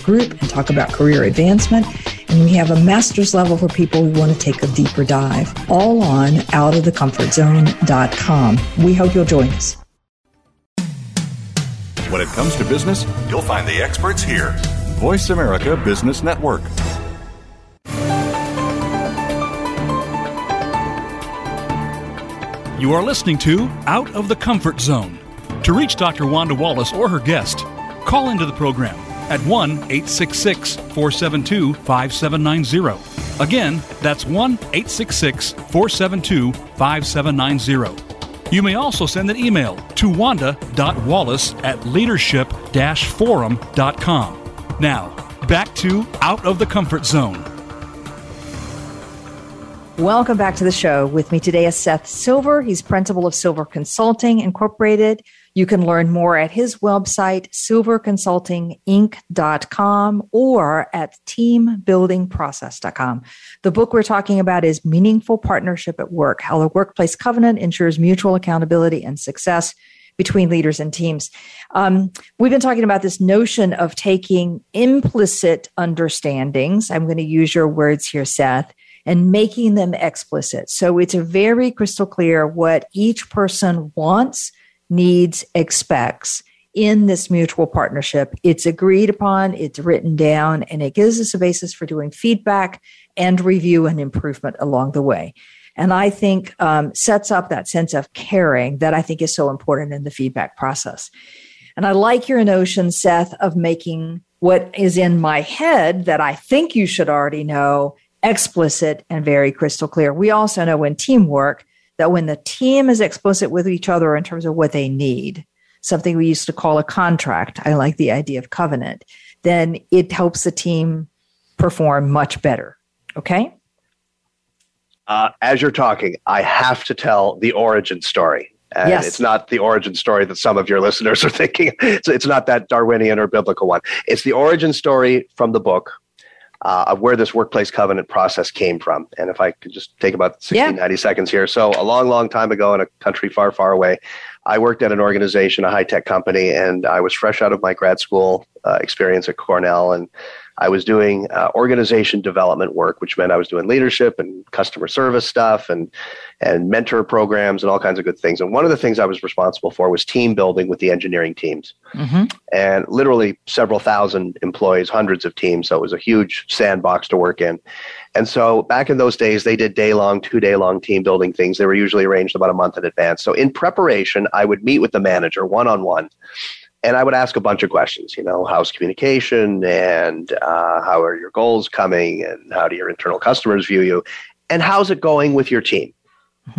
Speaker 1: group and talk about career advancement. And we have a master's level for people who want to take a deeper dive, all on outofthecomfortzone.com. We hope you'll join us.
Speaker 3: When it comes to business, you'll find the experts here. Voice America Business Network.
Speaker 4: You are listening to Out of the Comfort Zone. To reach Dr. Wanda Wallace or her guest, call into the program at 1 866 472 5790. Again, that's 1 866 472 5790. You may also send an email to wanda.wallace at leadership forum.com. Now, back to Out of the Comfort Zone.
Speaker 1: Welcome back to the show. With me today is Seth Silver. He's principal of Silver Consulting Incorporated. You can learn more at his website, silverconsultinginc.com or at teambuildingprocess.com. The book we're talking about is Meaningful Partnership at Work How the Workplace Covenant Ensures Mutual Accountability and Success between leaders and teams. Um, we've been talking about this notion of taking implicit understandings. I'm going to use your words here, Seth and making them explicit. So it's very crystal clear what each person wants, needs, expects in this mutual partnership. It's agreed upon, it's written down, and it gives us a basis for doing feedback and review and improvement along the way. And I think um, sets up that sense of caring that I think is so important in the feedback process. And I like your notion, Seth, of making what is in my head that I think you should already know explicit and very crystal clear. We also know in teamwork that when the team is explicit with each other in terms of what they need, something we used to call a contract, I like the idea of covenant, then it helps the team perform much better. Okay?
Speaker 2: Uh, as you're talking, I have to tell the origin story. And
Speaker 1: Yes.
Speaker 2: it's not the origin story that some of your listeners are thinking. It's, it's not that Darwinian or biblical one. It's the origin story from the book uh, of where this workplace covenant process came from. And if I could just take about 60,
Speaker 1: Yeah.
Speaker 2: 90 seconds here. So, a long, long time ago in a country far, far away, I worked at an organization, a high tech company, and I was fresh out of my grad school uh, experience at Cornell. And I was doing uh, organization development work, which meant I was doing leadership and customer service stuff and and mentor programs and all kinds of good things. And one of the things I was responsible for was team building with the engineering teams
Speaker 1: hmm
Speaker 2: and literally several thousand employees, hundreds of teams. So it was a huge sandbox to work in. And so back in those days, they did day long, two day long team building things. They were usually arranged about a month in advance. So in preparation, I would meet with the manager one on one. And I would ask a bunch of questions, you know, how's communication and uh, how are your goals coming and how do your internal customers view you? And how's it going with your team?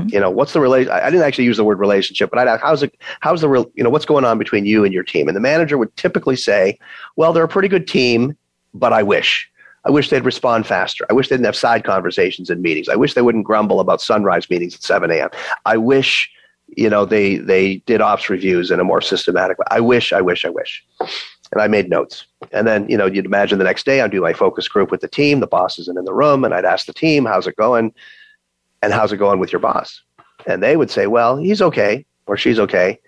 Speaker 2: You know, what's the relation? I didn't actually use the word relationship, but I'd ask, how's it, how's the real, you know, what's going on between you and your team? And the manager would typically say, well, they're a pretty good team, but I wish. I wish they'd respond faster. I wish they didn't have side conversations in meetings. I wish they wouldn't grumble about sunrise meetings at 7 a.m. I wish, you know, they they did ops reviews in a more systematic way. I wish, I wish, I wish. And I made notes. And then, you know, you'd imagine the next day I'd do my focus group with the team. The boss isn't in the room, and I'd ask the team, how's it going? And how's it going with your boss? And they would say, well, he's okay or she's okay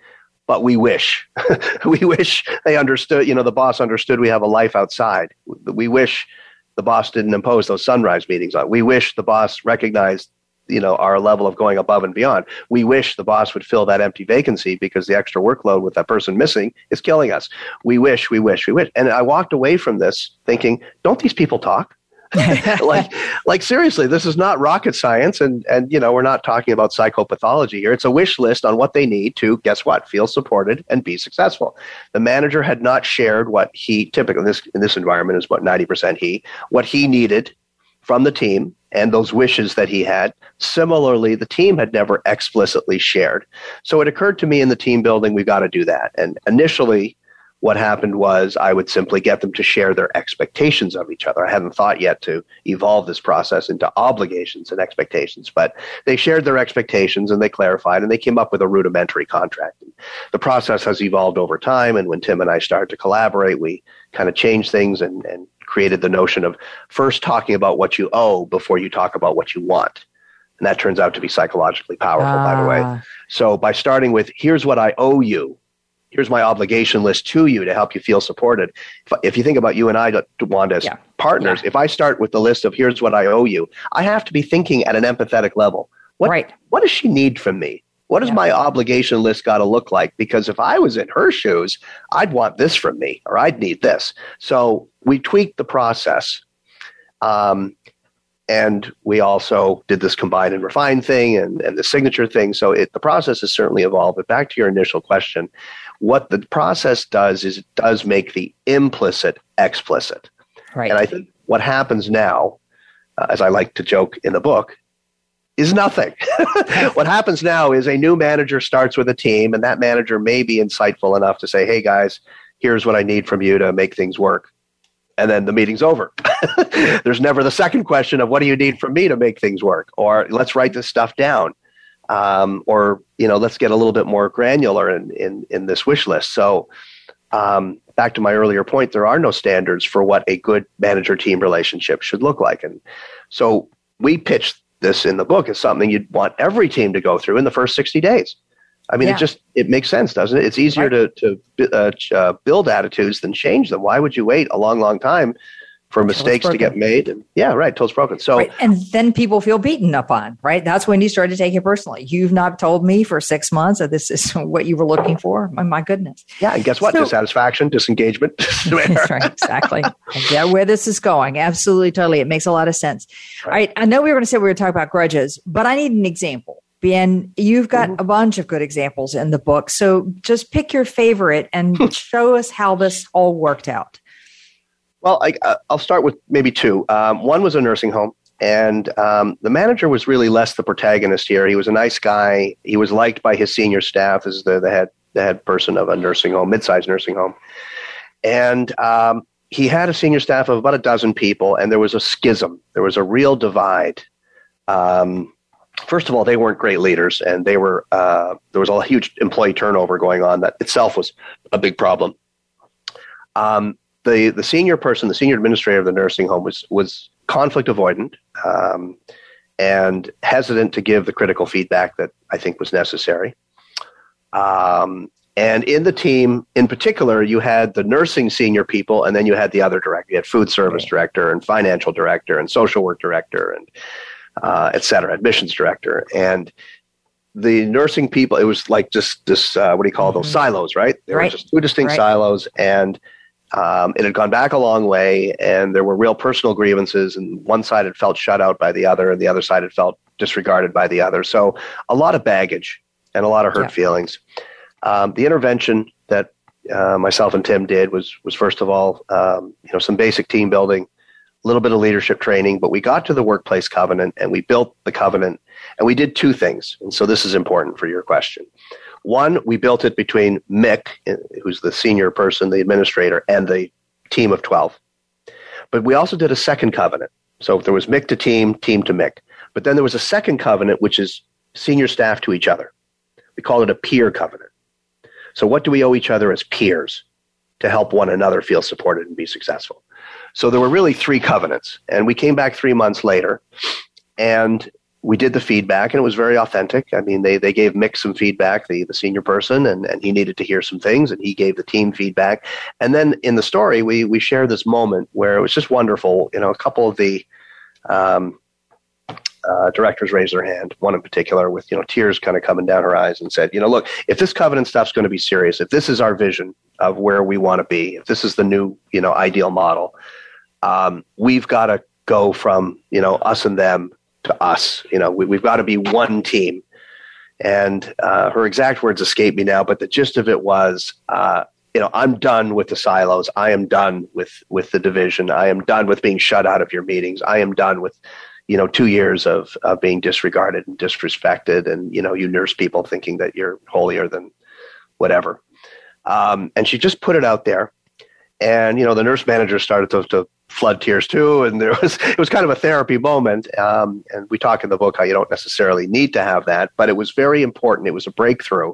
Speaker 2: but we wish we wish they understood you know the boss understood we have a life outside we wish the boss didn't impose those sunrise meetings on we wish the boss recognized you know our level of going above and beyond. We wish the boss would fill that empty vacancy because the extra workload with that person missing is killing us. We wish we wish we wish. And i walked away from this thinking don't these people talk? Like like seriously this is not rocket science and and you know we're not talking about psychopathology here. It's a wish list on what they need to guess what feel supported and be successful. The manager had not shared what he typically in this in this environment is about 90% he what he needed from the team and those wishes that he had similarly the team had never explicitly shared so it occurred to me in the team building we've got to do that and initially what happened was I would simply get them to share their expectations of each other. I hadn't thought yet to evolve this process into obligations and expectations, but they shared their expectations and they clarified and they came up with a rudimentary contract. And the process has evolved over time. And when Tim and I started to collaborate, we kind of changed things and, and created the notion of first talking about what you owe before you talk about what you want. And that turns out to be psychologically powerful, by the way.
Speaker 1: Ah.
Speaker 2: So by starting with, here's what I owe you, here's my obligation list to you to help you feel supported. If, if you think about you and I, Wanda, as
Speaker 1: Yeah.
Speaker 2: partners, if I start with the list of here's what I owe you, I have to be thinking at an empathetic level. What,
Speaker 1: Right.
Speaker 2: what does she need from me? What does
Speaker 1: Yeah.
Speaker 2: my obligation list got to look like? Because if I was in her shoes, I'd want this from me or I'd need this. So we tweaked the process. Um, and we also did this combine and refine thing and, and the signature thing. So it, the process has certainly evolved. But back to your initial question, what the process does is it does make the implicit explicit.
Speaker 1: Right.
Speaker 2: And I think what happens now, uh, as I like to joke in the book, is nothing. what happens now is a new manager starts with a team, and that manager may be insightful enough to say, hey guys, here's what I need from you to make things work. And then the meeting's over. There's never the second question of what do you need from me to make things work? Or let's write this stuff down. Um, or, you know, let's get a little bit more granular in, in, in this wish list. So um, back to my earlier point, there are no standards for what a good manager team relationship should look like. And so we pitched this in the book is something you'd want every team to go through in the first 60 days. I mean,
Speaker 1: Yeah.
Speaker 2: it just it makes sense, doesn't it? It's easier to to uh, uh, build attitudes than change them. Why would you wait a long, long time for mistakes to get made? And yeah, right, toes broken. So
Speaker 1: Right. And then people feel beaten up on, right? That's when you start to take it personally. You've not told me for six months that this is what you were looking for. My, my goodness.
Speaker 2: yeah, and guess what?
Speaker 1: So-
Speaker 2: Dissatisfaction, disengagement.
Speaker 1: That's right. Exactly. Get where this is going. Absolutely. Totally. It makes a lot of sense. All right. I know we were going to say we were talking about grudges, but I need an example. Ben, you've got
Speaker 2: Mm-hmm.
Speaker 1: a bunch of good examples in the book. So just pick your favorite and show us how this all worked out.
Speaker 2: Well, I, uh, I'll start with maybe two. Um, one was a nursing home, and um, the manager was really less the protagonist here. He was a nice guy. He was liked by his senior staff as the, the head the head person of a nursing home, mid-sized nursing home, and um, he had a senior staff of about a dozen people, and there was a schism. There was a real divide. Um, first of all, they weren't great leaders, and they were uh, there was a huge employee turnover going on. That itself was a big problem. Um, the the senior person, the senior administrator of the nursing home, was was conflict avoidant um, and hesitant to give the critical feedback that I think was necessary. Um, and in the team, in particular, you had the nursing senior people, and then you had the other director. You had food service right. director, and financial director, and social work director, and uh, et cetera, admissions director. And the nursing people, it was like just this, uh, what do you call mm-hmm. those silos, right? There right. were just two distinct right. silos, and um, it had gone back a long way, and there were real personal grievances, and one side had felt shut out by the other, and the other side had felt disregarded by the other. So a lot of baggage and a lot of hurt yeah. feelings. Um, the intervention that uh, myself and Tim did was was first of all, um, you know, some basic team building, a little bit of leadership training, but we got to the workplace covenant and we built the covenant, and we did two things. And so this is important for your question. One, we built it between Mick, eh, who's the senior person, the administrator, and the team of twelve. But we also did a second covenant. So there was Mick to team, team to Mick. But then there was a second covenant, which is senior staff to each other. We call it a peer covenant. So, what do we owe each other as peers to help one another feel supported and be successful? So, there were really three covenants. And we came back three months later and we did the feedback, and it was very authentic. I mean, they, they gave Mick some feedback, the, the senior person, and, and he needed to hear some things, and he gave the team feedback. And then in the story, we, we shared this moment where it was just wonderful. You know, a couple of the um, uh, directors raised their hand, one in particular with, you know, tears kind of coming down her eyes and said, you know, look, if this covenant stuff's going to be serious, if this is our vision of where we want to be, if this is the new, you know, ideal model, um, we've got to go from, you know, us and them to us. You know, we, have got to be one team. And uh, her exact words escape me now, but the gist of it was, uh, you know, I'm done with the silos. I am done with with the division. I am done with being shut out of your meetings. I am done with you know two years of, of being disregarded and disrespected and you know you nurse people thinking that you're holier than whatever um, and she just put it out there and you know the nurse manager started to, to flood tears too and there was it was kind of a therapy moment um, and we talk in the book how you don't necessarily need to have that but it was very important it was a breakthrough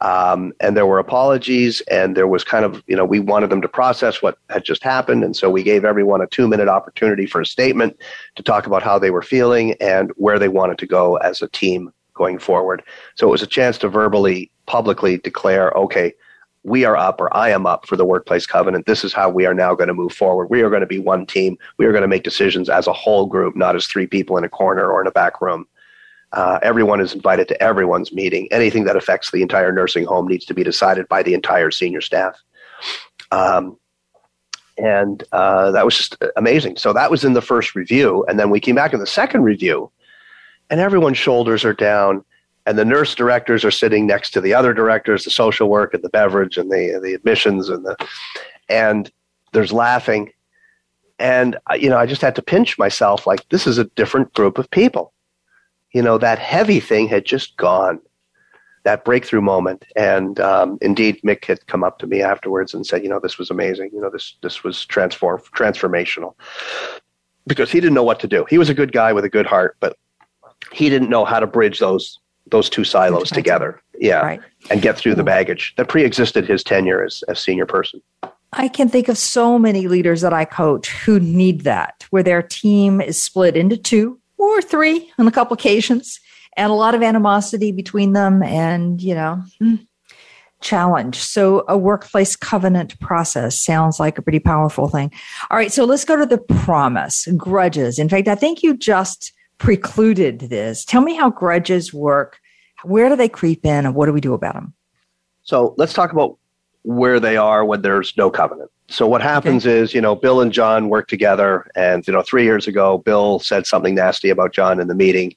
Speaker 2: um, and there were apologies, and there was kind of, you know, we wanted them to process what had just happened. And so we gave everyone a two minute opportunity for a statement to talk about how they were feeling and where they wanted to go as a team going forward. So it was a chance to verbally, publicly declare, okay, we are up or I am up for the workplace covenant. This is how we are now going to move forward. We are going to be one team. We are going to make decisions as a whole group, not as three people in a corner or in a back room. Uh, everyone is invited to everyone's meeting. Anything that affects the entire nursing home needs to be decided by the entire senior staff. Um, and uh, that was just amazing. So that was in the first review. And then we came back in the second review, and everyone's shoulders are down. And the nurse directors are sitting next to the other directors, the social work and the beverage and the, the admissions and the, and there's laughing. And, uh, you know, I just had to pinch myself like, this is a different group of people you know, that heavy thing had just gone, that breakthrough moment. And um, indeed, Mick had come up to me afterwards and said, you know, this was amazing. You know, this this was transform transformational because he didn't know what to do. He was a good guy with a good heart, but he didn't know how to bridge those those two silos together. Yeah, right. and get through the baggage that pre-existed his tenure as a senior person.
Speaker 1: I can think of so many leaders that I coach who need that, where their team is split into two or three on a couple occasions, and a lot of animosity between them, and you know, hmm, challenge. So a workplace covenant process sounds like a pretty powerful thing. All right, so let's go to the promise, grudges. In fact, I think you just precluded this. Tell me how grudges work. Where do they creep in, and what do we do about them?
Speaker 2: So let's talk about where they are when there's no covenant. So what happens okay. is, you know, Bill and John work together, and you know, three years ago, Bill said something nasty about John in the meeting.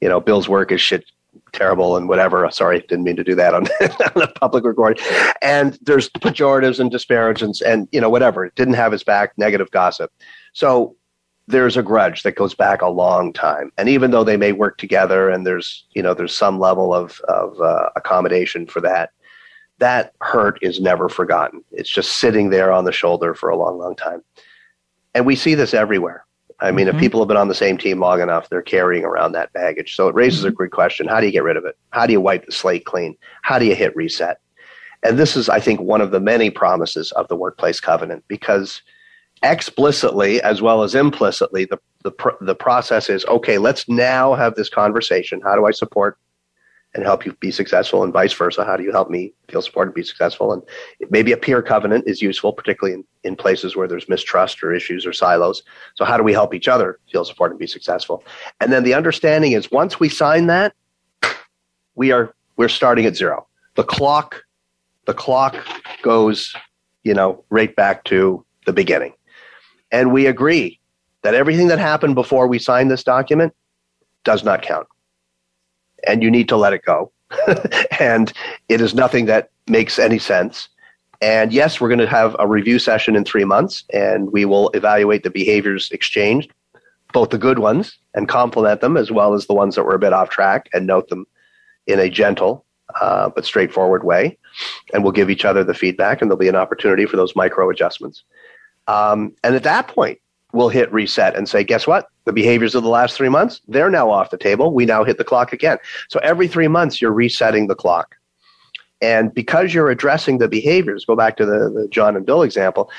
Speaker 2: You know, Bill's work is shit, terrible, and whatever. Sorry, didn't mean to do that on, on a public recording. And there's pejoratives and disparagements, and you know, whatever. It didn't have his back, negative gossip. So there's a grudge that goes back a long time. And even though they may work together, and there's you know, there's some level of of uh, accommodation for that that hurt is never forgotten. It's just sitting there on the shoulder for a long, long time. And we see this everywhere. I mean, mm-hmm. if people have been on the same team long enough, they're carrying around that baggage. So it raises mm-hmm. a great question. How do you get rid of it? How do you wipe the slate clean? How do you hit reset? And this is, I think, one of the many promises of the workplace covenant because explicitly as well as implicitly, the, the, the process is okay, let's now have this conversation. How do I support and help you be successful and vice versa? How do you help me feel supported and be successful? And maybe a peer covenant is useful, particularly in, in places where there's mistrust or issues or silos. So how do we help each other feel supported and be successful? And then the understanding is once we sign that, we are we're starting at zero. The clock, the clock goes, you know, right back to the beginning. And we agree that everything that happened before we signed this document does not count and you need to let it go. and it is nothing that makes any sense. And yes, we're going to have a review session in three months, and we will evaluate the behaviors exchanged, both the good ones, and compliment them, as well as the ones that were a bit off track, and note them in a gentle uh, but straightforward way. And we'll give each other the feedback, and there'll be an opportunity for those micro adjustments. Um, and at that point, we'll hit reset and say, guess what? The behaviors of the last three months, they're now off the table. We now hit the clock again. So every three months, you're resetting the clock. And because you're addressing the behaviors, go back to the, the John and Bill example,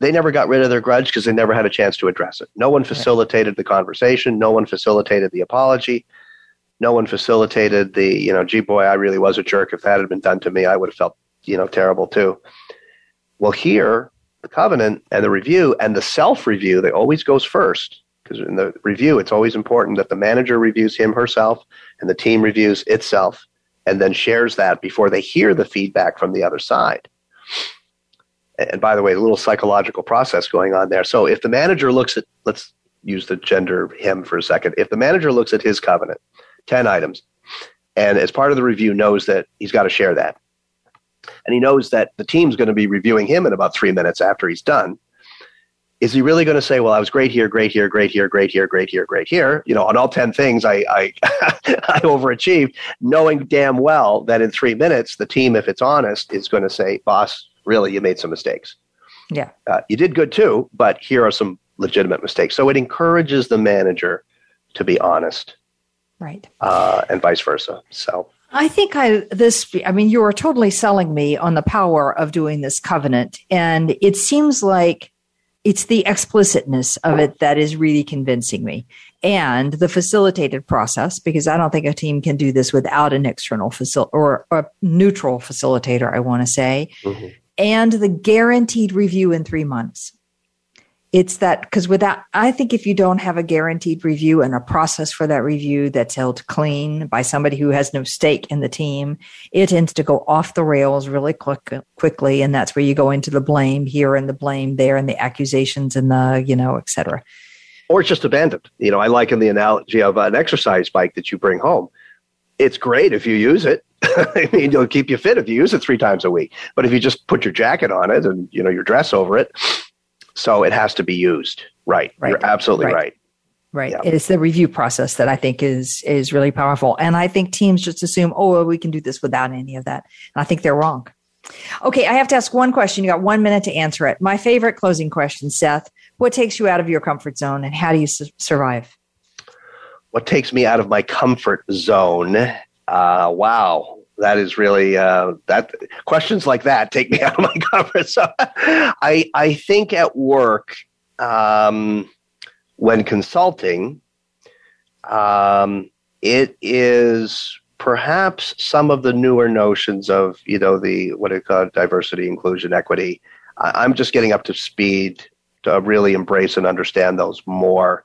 Speaker 2: they never got rid of their grudge because they never had a chance to address it. No one facilitated the conversation. No one facilitated the apology. No one facilitated the, you know, gee, boy, I really was a jerk. If that had been done to me, I would have felt, you know, terrible too. Well, here, the covenant and the review and the self review, they always goes first because in the review, it's always important that the manager reviews him herself and the team reviews itself and then shares that before they hear the feedback from the other side. And by the way, a little psychological process going on there. So if the manager looks at, let's use the gender him for a second. If the manager looks at his covenant, 10 items, and as part of the review knows that he's got to share that, and he knows that the team's going to be reviewing him in about three minutes after he's done. Is he really going to say, "Well, I was great here, great here, great here, great here, great here, great here"? You know, on all ten things, I I, I overachieved, knowing damn well that in three minutes, the team, if it's honest, is going to say, "Boss, really, you made some mistakes."
Speaker 1: Yeah,
Speaker 2: uh, you did good too, but here are some legitimate mistakes. So it encourages the manager to be honest,
Speaker 1: right,
Speaker 2: uh, and vice versa. So
Speaker 1: I think I this I mean you are totally selling me on the power of doing this covenant and it seems like it's the explicitness of it that is really convincing me and the facilitated process because I don't think a team can do this without an external facil or a neutral facilitator I want to say mm-hmm. and the guaranteed review in 3 months it's that because without i think if you don't have a guaranteed review and a process for that review that's held clean by somebody who has no stake in the team it tends to go off the rails really quick, quickly and that's where you go into the blame here and the blame there and the accusations and the you know et cetera.
Speaker 2: Or it's just abandoned. You know i liken the analogy of an exercise bike that you bring home. It's great if you use it. I mean, it'll keep you fit if you use it three times a week. But if you just put your jacket on it and you know your dress over it, so it has to be used. Right. right. You're absolutely right.
Speaker 1: right. Right. Yeah. It's the review process that I think is is really powerful. And I think teams just assume, oh, well, we can do this without any of that. And I think they're wrong. Okay, I have to ask one question. You got one minute to answer it. My favorite closing question, Seth. What takes you out of your comfort zone and how do you su- survive?
Speaker 2: What takes me out of my comfort zone? Uh, wow that is really uh, that questions like that take me out of my comfort zone. I I think at work um, when consulting, um, it is perhaps some of the newer notions of you know the what do called diversity, inclusion, equity. I, I'm just getting up to speed to really embrace and understand those more.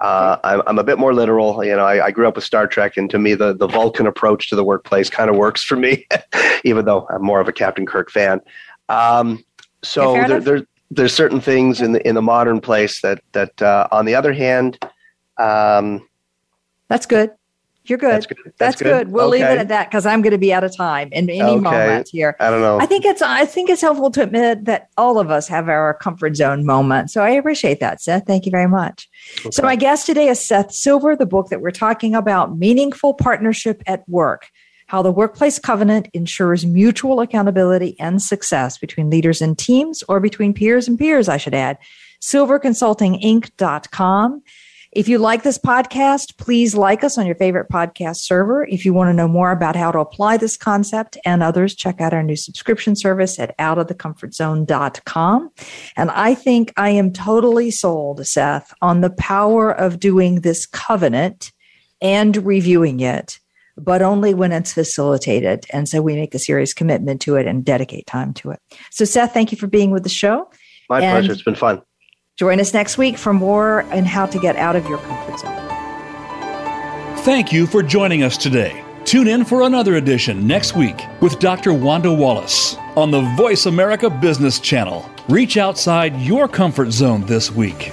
Speaker 2: Uh, I'm, I'm, a bit more literal. You know, I, I, grew up with Star Trek, and to me, the, the Vulcan approach to the workplace kind of works for me, even though I'm more of a Captain Kirk fan. Um, so there, there, there's certain things in the in the modern place that that, uh, on the other hand, um,
Speaker 1: that's good. You're good. That's good. That's, That's good. good. We'll okay. leave it at that because I'm going to be out of time in any okay. moment here.
Speaker 2: I don't know.
Speaker 1: I think it's I think it's helpful to admit that all of us have our comfort zone moment. So I appreciate that, Seth. Thank you very much. Okay. So my guest today is Seth Silver. The book that we're talking about, Meaningful Partnership at Work. How the Workplace Covenant ensures mutual accountability and success between leaders and teams or between peers and peers, I should add. SilverConsultingInc.com. If you like this podcast, please like us on your favorite podcast server. If you want to know more about how to apply this concept and others, check out our new subscription service at outofthecomfortzone.com. And I think I am totally sold, Seth, on the power of doing this covenant and reviewing it, but only when it's facilitated. And so we make a serious commitment to it and dedicate time to it. So, Seth, thank you for being with the show.
Speaker 2: My
Speaker 1: And-
Speaker 2: pleasure. It's been fun.
Speaker 1: Join us next week for more on how to get out of your comfort zone.
Speaker 4: Thank you for joining us today. Tune in for another edition next week with Dr. Wanda Wallace on the Voice America Business Channel. Reach outside your comfort zone this week.